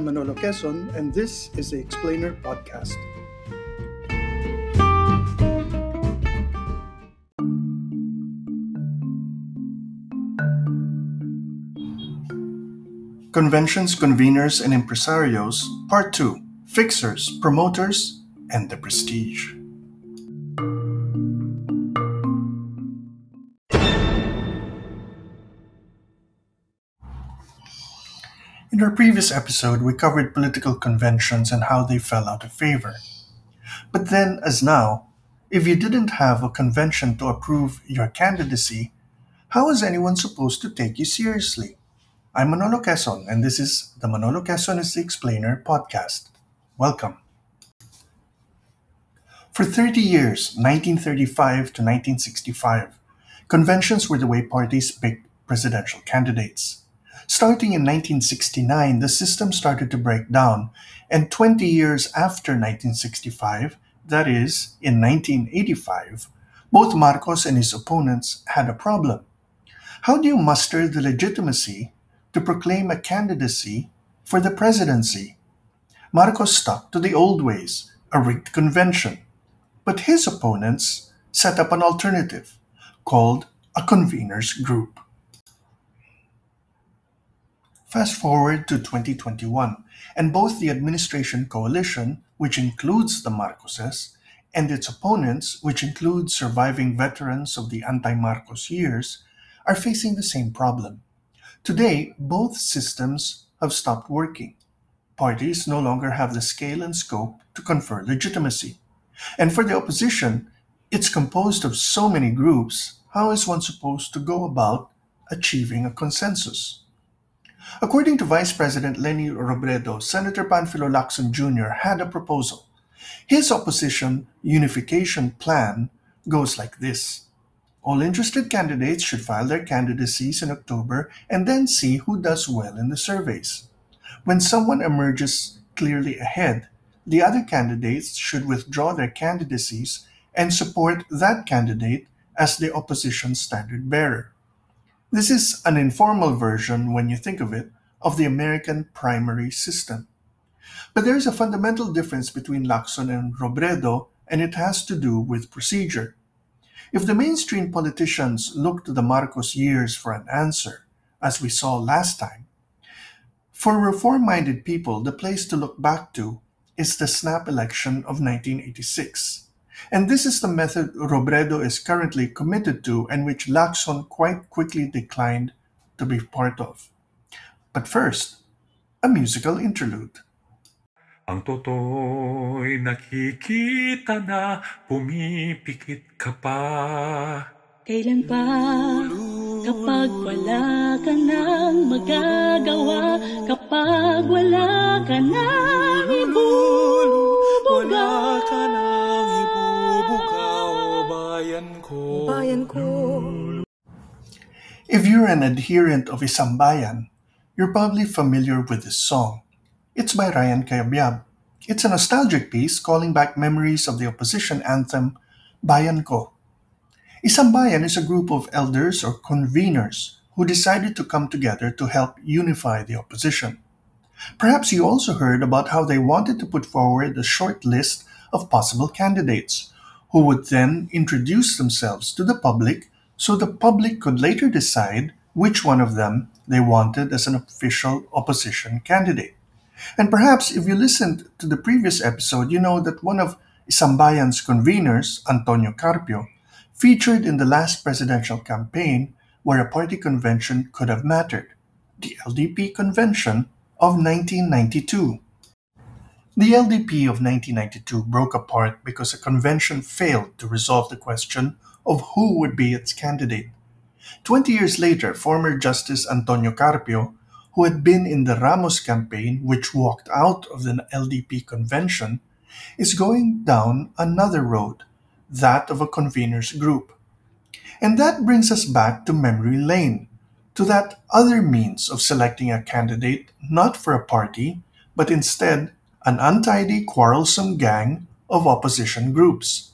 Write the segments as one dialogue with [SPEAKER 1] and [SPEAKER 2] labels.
[SPEAKER 1] I'm Manolo Quezon, and this is the Explainer Podcast. Conventions, Conveners, and Impresarios, Part 2 Fixers, Promoters, and the Prestige. In our previous episode, we covered political conventions and how they fell out of favor. But then, as now, if you didn't have a convention to approve your candidacy, how is anyone supposed to take you seriously? I'm Manolo Quezon, and this is the Manolo Quezon is the Explainer podcast. Welcome. For 30 years, 1935 to 1965, conventions were the way parties picked presidential candidates. Starting in 1969, the system started to break down, and 20 years after 1965, that is, in 1985, both Marcos and his opponents had a problem. How do you muster the legitimacy to proclaim a candidacy for the presidency? Marcos stuck to the old ways, a rigged convention. But his opponents set up an alternative called a conveners group. Fast forward to 2021, and both the administration coalition, which includes the Marcoses, and its opponents, which include surviving veterans of the anti Marcos years, are facing the same problem. Today, both systems have stopped working. Parties no longer have the scale and scope to confer legitimacy. And for the opposition, it's composed of so many groups, how is one supposed to go about achieving a consensus? According to Vice President Leni Robredo, Senator Panfilo Lacson Jr. had a proposal. His opposition unification plan goes like this. All interested candidates should file their candidacies in October and then see who does well in the surveys. When someone emerges clearly ahead, the other candidates should withdraw their candidacies and support that candidate as the opposition standard bearer. This is an informal version, when you think of it, of the American primary system. But there is a fundamental difference between Lacson and Robredo, and it has to do with procedure. If the mainstream politicians look to the Marcos years for an answer, as we saw last time, for reform minded people, the place to look back to is the snap election of 1986. And this is the method Robredo is currently committed to and which Lacson quite quickly declined to be part of. But first, a musical interlude.
[SPEAKER 2] Ang totoo'y nakikita na pumipikit ka pa.
[SPEAKER 3] Kailan pa kapag wala ka nang magagawa Kapag wala ka nang ibubuga
[SPEAKER 2] ka nang ibubuga, o bayan ko.
[SPEAKER 3] Bayan ko
[SPEAKER 1] If you're an adherent of Isambayan, you're probably familiar with this song. It's by Ryan Cayabyab. It's a nostalgic piece calling back memories of the opposition anthem Bayan Ko. Isambayan is a group of elders or conveners who decided to come together to help unify the opposition. Perhaps you also heard about how they wanted to put forward a short list of possible candidates who would then introduce themselves to the public so the public could later decide which one of them they wanted as an official opposition candidate. And perhaps if you listened to the previous episode, you know that one of Isambayan's conveners, Antonio Carpio, featured in the last presidential campaign where a party convention could have mattered the LDP convention of 1992. The LDP of 1992 broke apart because a convention failed to resolve the question of who would be its candidate. Twenty years later, former Justice Antonio Carpio, who had been in the Ramos campaign, which walked out of the LDP convention, is going down another road, that of a conveners group. And that brings us back to memory lane, to that other means of selecting a candidate not for a party, but instead an untidy, quarrelsome gang of opposition groups.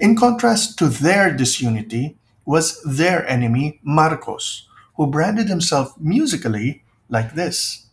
[SPEAKER 1] In contrast to their disunity was their enemy Marcos, who branded himself musically like this.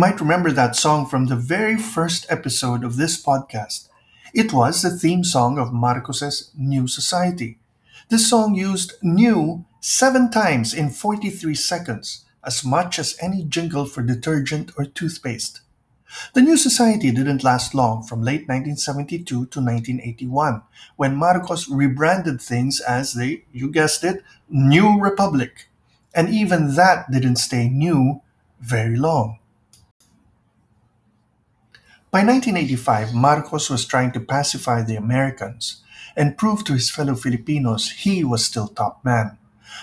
[SPEAKER 1] Might remember that song from the very first episode of this podcast. It was the theme song of Marcos's New Society. This song used new seven times in 43 seconds, as much as any jingle for detergent or toothpaste. The New Society didn't last long from late 1972 to 1981, when Marcos rebranded things as the, you guessed it, New Republic. And even that didn't stay new very long. By 1985, Marcos was trying to pacify the Americans and prove to his fellow Filipinos he was still top man.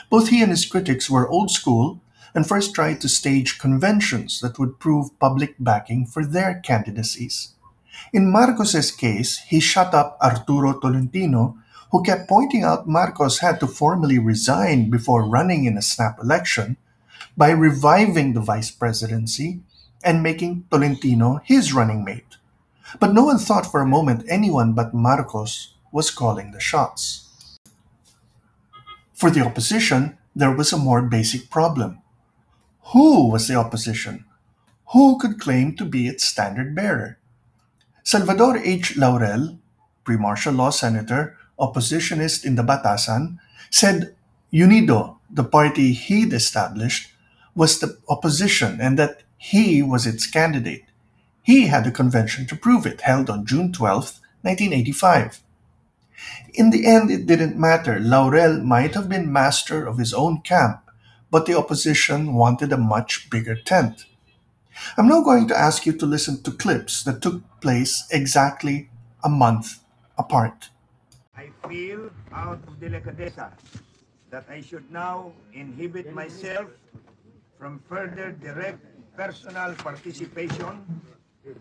[SPEAKER 1] Both he and his critics were old school and first tried to stage conventions that would prove public backing for their candidacies. In Marcos's case, he shut up Arturo Tolentino, who kept pointing out Marcos had to formally resign before running in a snap election by reviving the vice presidency and making Tolentino his running mate. But no one thought for a moment anyone but Marcos was calling the shots. For the opposition, there was a more basic problem. Who was the opposition? Who could claim to be its standard bearer? Salvador H. Laurel, pre-martial law senator, oppositionist in the Batasan, said Unido, the party he'd established, was the opposition and that he was its candidate. He had a convention to prove it, held on June 12, 1985. In the end, it didn't matter. Laurel might have been master of his own camp, but the opposition wanted a much bigger tent. I'm now going to ask you to listen to clips that took place exactly a month apart.
[SPEAKER 4] I feel out of delicadeza that I should now inhibit myself from further direct personal participation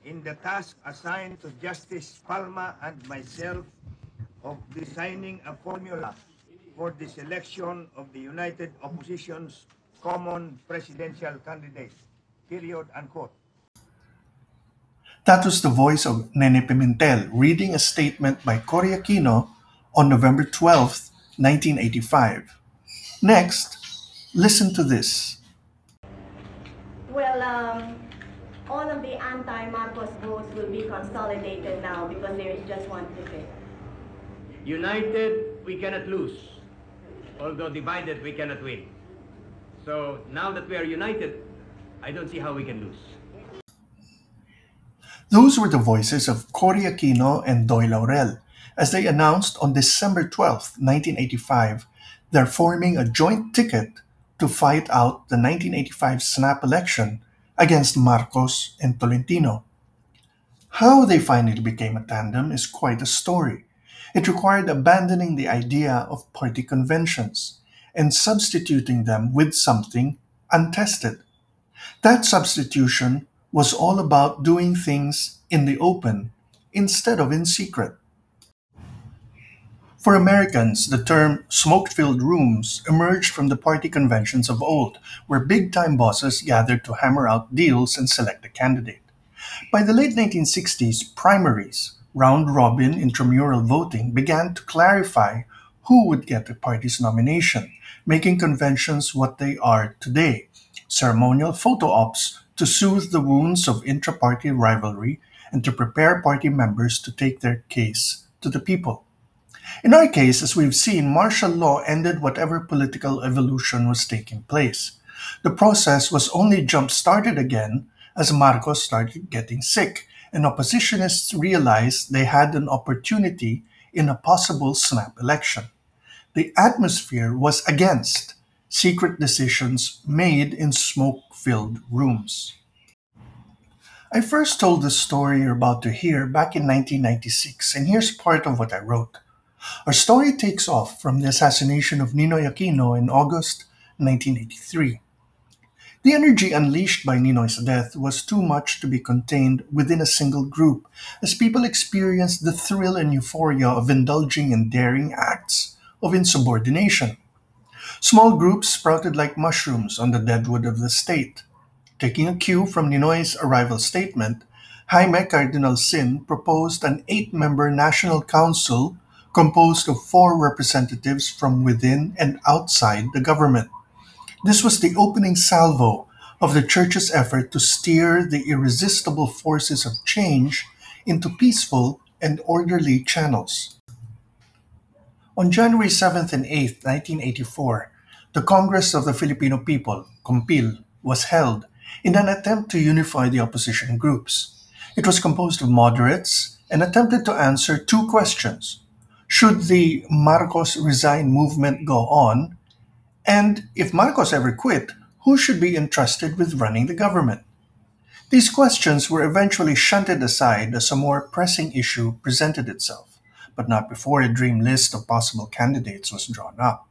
[SPEAKER 4] in the task assigned to Justice Palma and myself of designing a formula for the selection of the United Opposition's common presidential candidate. Period unquote.
[SPEAKER 1] That was the voice of Nene Pimentel reading a statement by Cory Aquino on November 12, 1985. Next, listen to this.
[SPEAKER 5] Well, um, all of the anti-Marcos votes will be consolidated now because there is just one ticket.
[SPEAKER 4] United, we cannot lose. Although divided, we cannot win. So now that we are united, I don't see how we can lose.
[SPEAKER 1] Those were the voices of Cory Aquino and Doy Laurel as they announced on December 12, 1985, they're forming a joint ticket to fight out the 1985 snap election against Marcos and Tolentino. How they finally became a tandem is quite a story. It required abandoning the idea of party conventions and substituting them with something untested. That substitution was all about doing things in the open instead of in secret. For Americans, the term smoke filled rooms emerged from the party conventions of old, where big time bosses gathered to hammer out deals and select a candidate. By the late 1960s, primaries, round robin intramural voting, began to clarify who would get a party's nomination, making conventions what they are today ceremonial photo ops to soothe the wounds of intra party rivalry and to prepare party members to take their case to the people. In our case, as we've seen, martial law ended whatever political evolution was taking place. The process was only jump started again as Marcos started getting sick, and oppositionists realized they had an opportunity in a possible snap election. The atmosphere was against secret decisions made in smoke filled rooms. I first told this story you're about to hear back in 1996, and here's part of what I wrote. Our story takes off from the assassination of Ninoy Aquino in August 1983. The energy unleashed by Ninoy's death was too much to be contained within a single group, as people experienced the thrill and euphoria of indulging in daring acts of insubordination. Small groups sprouted like mushrooms on the deadwood of the state. Taking a cue from Ninoy's arrival statement, Jaime Cardinal Sin proposed an eight member national council composed of four representatives from within and outside the government. This was the opening salvo of the Church's effort to steer the irresistible forces of change into peaceful and orderly channels. On January 7th and 8th, 1984, the Congress of the Filipino People, KOMPIL, was held in an attempt to unify the opposition groups. It was composed of moderates and attempted to answer two questions. Should the Marcos resign movement go on? And if Marcos ever quit, who should be entrusted with running the government? These questions were eventually shunted aside as a more pressing issue presented itself, but not before a dream list of possible candidates was drawn up.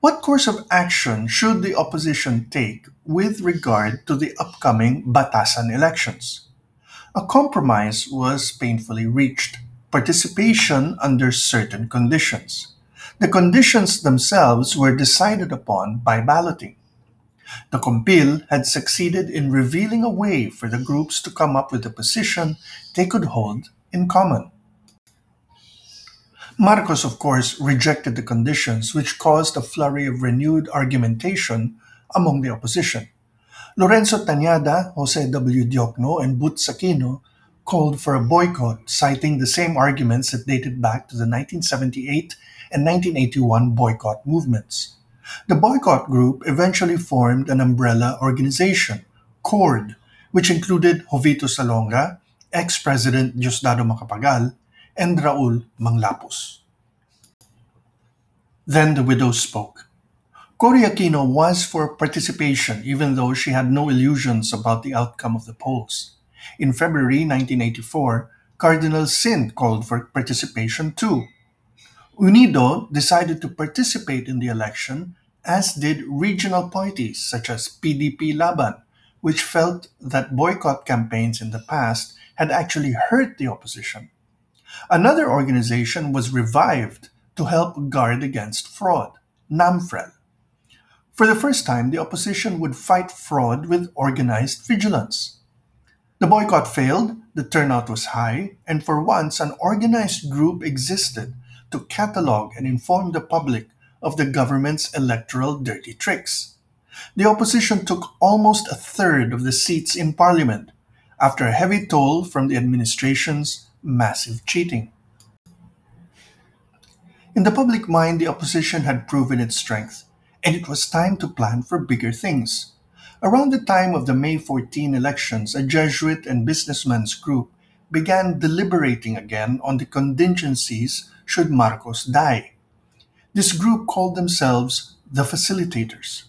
[SPEAKER 1] What course of action should the opposition take with regard to the upcoming Batasan elections? A compromise was painfully reached participation under certain conditions. The conditions themselves were decided upon by balloting. The KOMPIL had succeeded in revealing a way for the groups to come up with a position they could hold in common. Marcos, of course, rejected the conditions, which caused a flurry of renewed argumentation among the opposition. Lorenzo Tañada, Jose W. Diokno, and Butz Aquino called for a boycott, citing the same arguments that dated back to the 1978 and 1981 boycott movements. The boycott group eventually formed an umbrella organization, CORD, which included Jovito Salonga, ex-president Diosdado Macapagal, and Raul Manglapus. Then the widow spoke. Cory Aquino was for participation even though she had no illusions about the outcome of the polls. In February 1984, Cardinal Sin called for participation too. Unido decided to participate in the election, as did regional parties such as PDP Laban, which felt that boycott campaigns in the past had actually hurt the opposition. Another organization was revived to help guard against fraud, NAMFREL. For the first time, the opposition would fight fraud with organized vigilance. The boycott failed, the turnout was high, and for once an organized group existed to catalog and inform the public of the government's electoral dirty tricks. The opposition took almost a third of the seats in parliament after a heavy toll from the administration's massive cheating. In the public mind, the opposition had proven its strength, and it was time to plan for bigger things. Around the time of the May 14 elections, a Jesuit and businessmen's group began deliberating again on the contingencies should Marcos die. This group called themselves the Facilitators.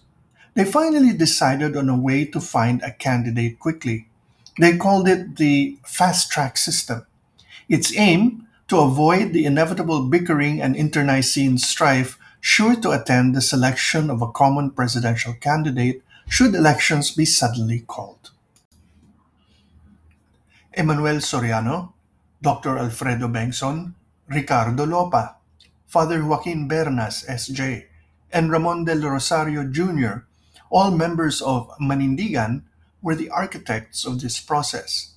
[SPEAKER 1] They finally decided on a way to find a candidate quickly. They called it the fast track system. Its aim to avoid the inevitable bickering and internecine strife sure to attend the selection of a common presidential candidate should elections be suddenly called. Emmanuel Soriano, Dr. Alfredo Bengzon, Ricardo Lopa, Father Joaquin Bernas, S.J., and Ramon del Rosario Jr., all members of Manindigan, were the architects of this process.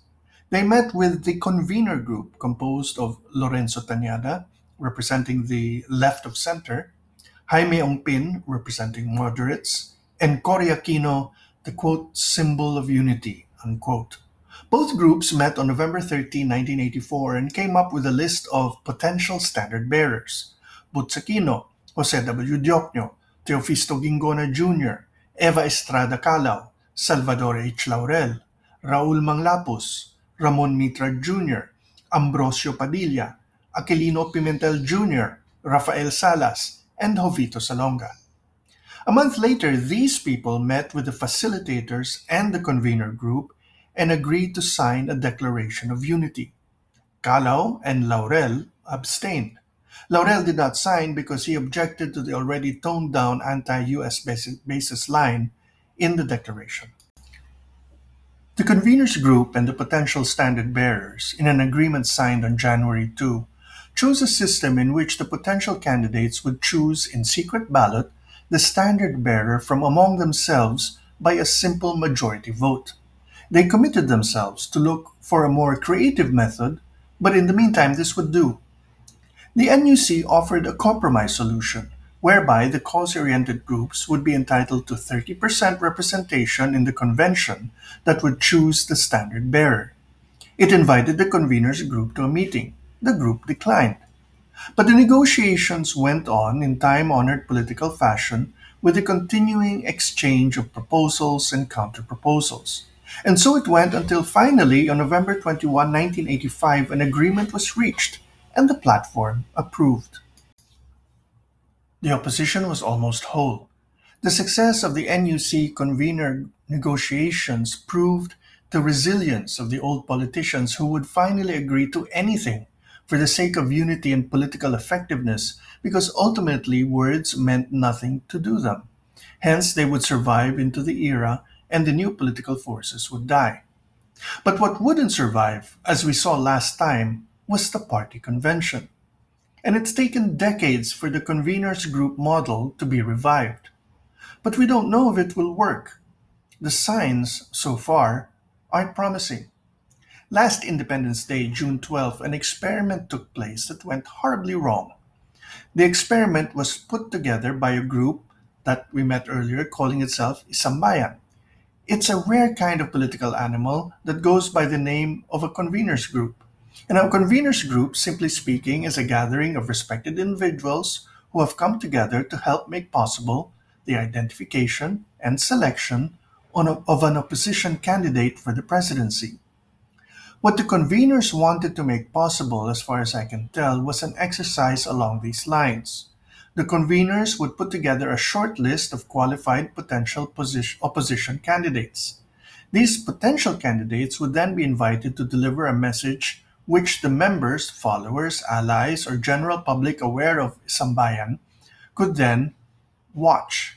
[SPEAKER 1] They met with the convener group composed of Lorenzo Tañada, representing the left of center, Jaime Ongpin, representing moderates, and Cory Aquino, the quote, symbol of unity, unquote. Both groups met on November 13, 1984, and came up with a list of potential standard bearers. Butz Aquino, Jose W. Diokno, Teofisto Guingona Jr., Eva Estrada Kalaw, Salvador H. Laurel, Raul Manglapus, Ramon Mitra Jr., Ambrosio Padilla, Aquilino Pimentel Jr., Rafael Salas, and Jovito Salonga. A month later, these people met with the facilitators and the convener group and agreed to sign a declaration of unity. Kalaw and Laurel abstained. Laurel did not sign because he objected to the already toned down anti US basis line in the declaration. The conveners group and the potential standard bearers, in an agreement signed on January 2, chose a system in which the potential candidates would choose in secret ballot the standard bearer from among themselves by a simple majority vote. They committed themselves to look for a more creative method, but in the meantime, this would do. The NUC offered a compromise solution whereby the cause-oriented groups would be entitled to 30% representation in the convention that would choose the standard bearer. It invited the convener's group to a meeting. The group declined. But the negotiations went on in time-honored political fashion with a continuing exchange of proposals and counter-proposals. And so it went until finally, on November 21, 1985, an agreement was reached and the platform approved. The opposition was almost whole. The success of the NUC convener negotiations proved the resilience of the old politicians who would finally agree to anything for the sake of unity and political effectiveness because ultimately words meant nothing to do them. Hence, they would survive into the era and the new political forces would die. But what wouldn't survive, as we saw last time, was the party convention and it's taken decades for the conveners group model to be revived. But we don't know if it will work. The signs, so far, aren't promising. Last Independence Day, June 12, an experiment took place that went horribly wrong. The experiment was put together by a group that we met earlier calling itself Isambayan. It's a rare kind of political animal that goes by the name of a conveners group. And a conveners group, simply speaking, is a gathering of respected individuals who have come together to help make possible the identification and selection of an opposition candidate for the presidency. What the conveners wanted to make possible, as far as I can tell, was an exercise along these lines. The conveners would put together a short list of qualified potential opposition candidates. These potential candidates would then be invited to deliver a message which the members, followers, allies, or general public aware of Sambayan could then watch.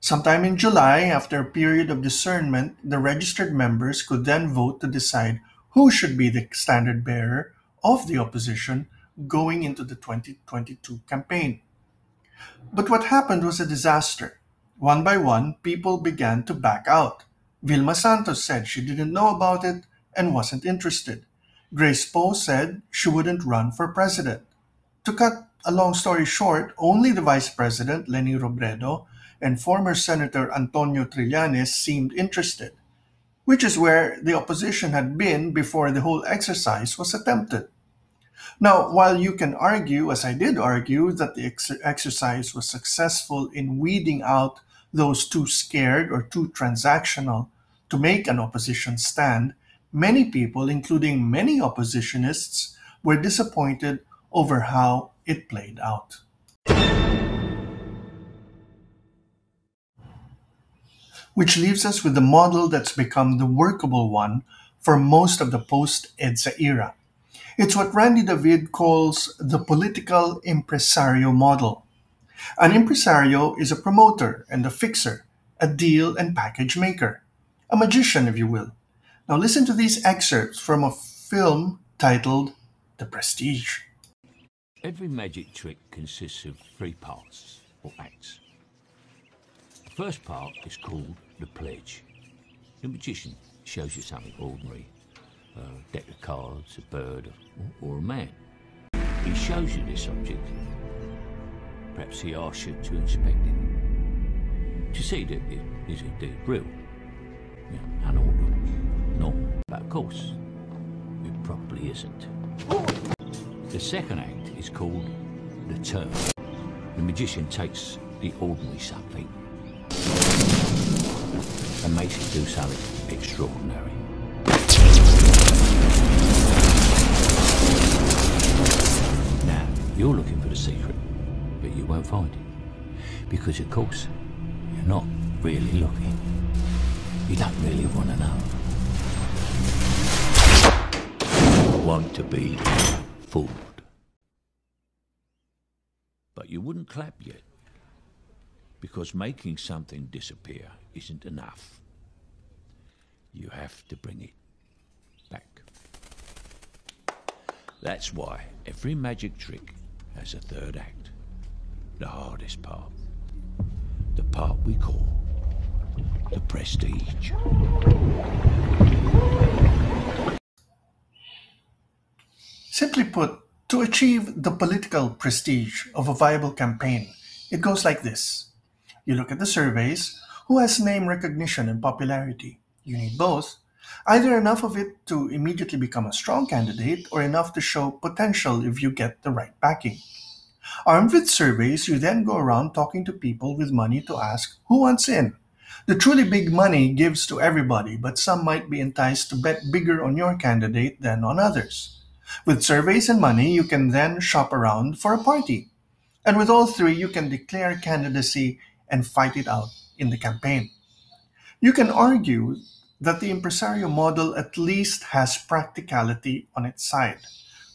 [SPEAKER 1] Sometime in July, after a period of discernment, the registered members could then vote to decide who should be the standard bearer of the opposition going into the 2022 campaign. But what happened was a disaster. One by one, people began to back out. Vilma Santos said she didn't know about it and wasn't interested. Grace Poe said she wouldn't run for president. To cut a long story short, only the Vice President, Leni Robredo, and former Senator Antonio Trillanes seemed interested, which is where the opposition had been before the whole exercise was attempted. Now, while you can argue, as I did argue, that the ex- exercise was successful in weeding out those too scared or too transactional to make an opposition stand, Many people, including many oppositionists, were disappointed over how it played out. Which leaves us with the model that's become the workable one for most of the post EDSA era. It's what Randy David calls the political impresario model. An impresario is a promoter and a fixer, a deal and package maker, a magician, if you will. Now listen to these excerpts from a film titled The Prestige.
[SPEAKER 6] Every magic trick consists of three parts, or acts. The first part is called the pledge. The magician shows you something ordinary, a deck of cards, a bird, or, a man. He shows you this object. Perhaps he asks you to inspect it, to see that it is indeed real, you know, unaltered. No, but of course, it probably isn't. The second act is called the turn. The magician takes the ordinary something and makes it do something extraordinary. Now, you're looking for the secret, but you won't find it. Because, of course, you're not really looking. You don't really want to know. I want to be fooled. But you wouldn't clap yet, because making something disappear isn't enough. You have to bring it back. That's why every magic trick has a third act, the hardest part, the part we call the prestige.
[SPEAKER 1] Simply put, to achieve the political prestige of a viable campaign, It goes like this You look at the surveys who has name recognition and popularity? You need both. Either enough of it to immediately become a strong candidate or enough to show potential if you get the right backing. Armed with surveys, you then go around talking to people with money to ask who wants in. The truly big money gives to everybody, but some might be enticed to bet bigger on your candidate than on others. With surveys and money, you can then shop around for a party. And with all three, you can declare candidacy and fight it out in the campaign. You can argue that the impresario model at least has practicality on its side.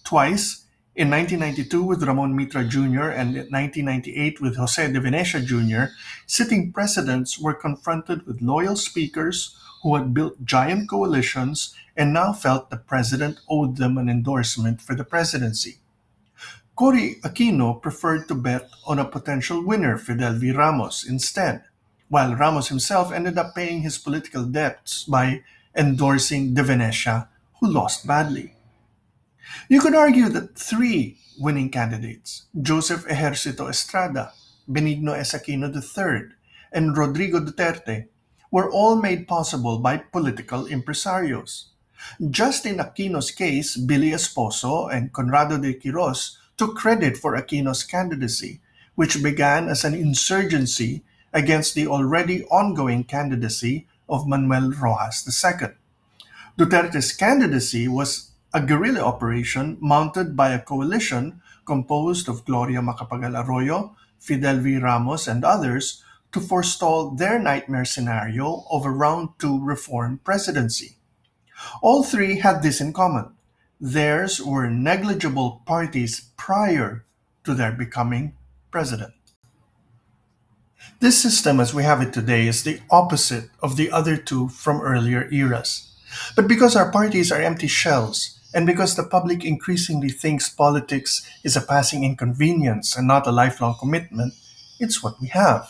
[SPEAKER 1] Twice, in 1992 with Ramon Mitra Jr. and in 1998 with Jose de Venecia Jr., sitting presidents were confronted with loyal speakers who had built giant coalitions and now felt the president owed them an endorsement for the presidency. Cory Aquino preferred to bet on a potential winner, Fidel V. Ramos, instead, while Ramos himself ended up paying his political debts by endorsing de Venecia, who lost badly. You could argue that three winning candidates, Joseph Ejercito Estrada, Benigno S. Aquino III, and Rodrigo Duterte, were all made possible by political impresarios. Just in Aquino's case, Billy Esposo and Conrado de Quiros took credit for Aquino's candidacy, which began as an insurgency against the already ongoing candidacy of Manuel Roxas II. Duterte's candidacy was a guerrilla operation mounted by a coalition composed of Gloria Macapagal Arroyo, Fidel V. Ramos, and others to forestall their nightmare scenario of a round two reform presidency. All three had this in common. Theirs were negligible parties prior to their becoming president. This system as we have it today is the opposite of the other two from earlier eras. But because our parties are empty shells, and because the public increasingly thinks politics is a passing inconvenience and not a lifelong commitment, it's what we have.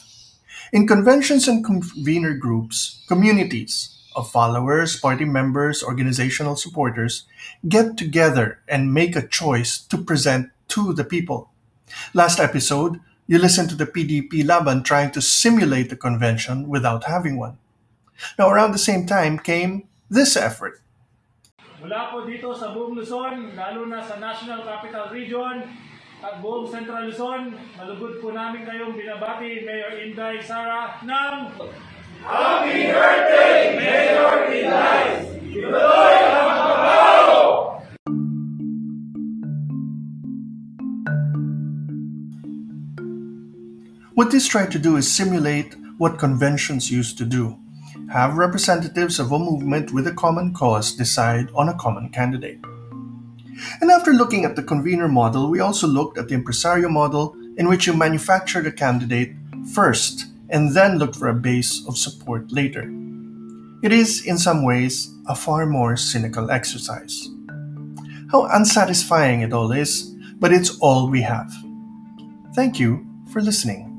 [SPEAKER 1] In conventions and convener groups, communities of followers, party members, organizational supporters get together and make a choice to present to the people. Last episode, you listen to the PDP Laban trying to simulate the convention without having one. Now, around the same time came this effort
[SPEAKER 7] Mula po dito sa buong Luzon, lalo na sa National Capital Region at buong Central Luzon, malugod po namin kayong binabati, Mayor Inday Sara ng Happy
[SPEAKER 1] What this tried to do is simulate what conventions used to do have representatives of a movement with a common cause decide on a common candidate. And after looking at the convener model, we also looked at the impresario model, in which you manufacture the candidate first and then look for a base of support later. It is, in some ways, a far more cynical exercise. How unsatisfying it all is, but it's all we have. Thank you for listening.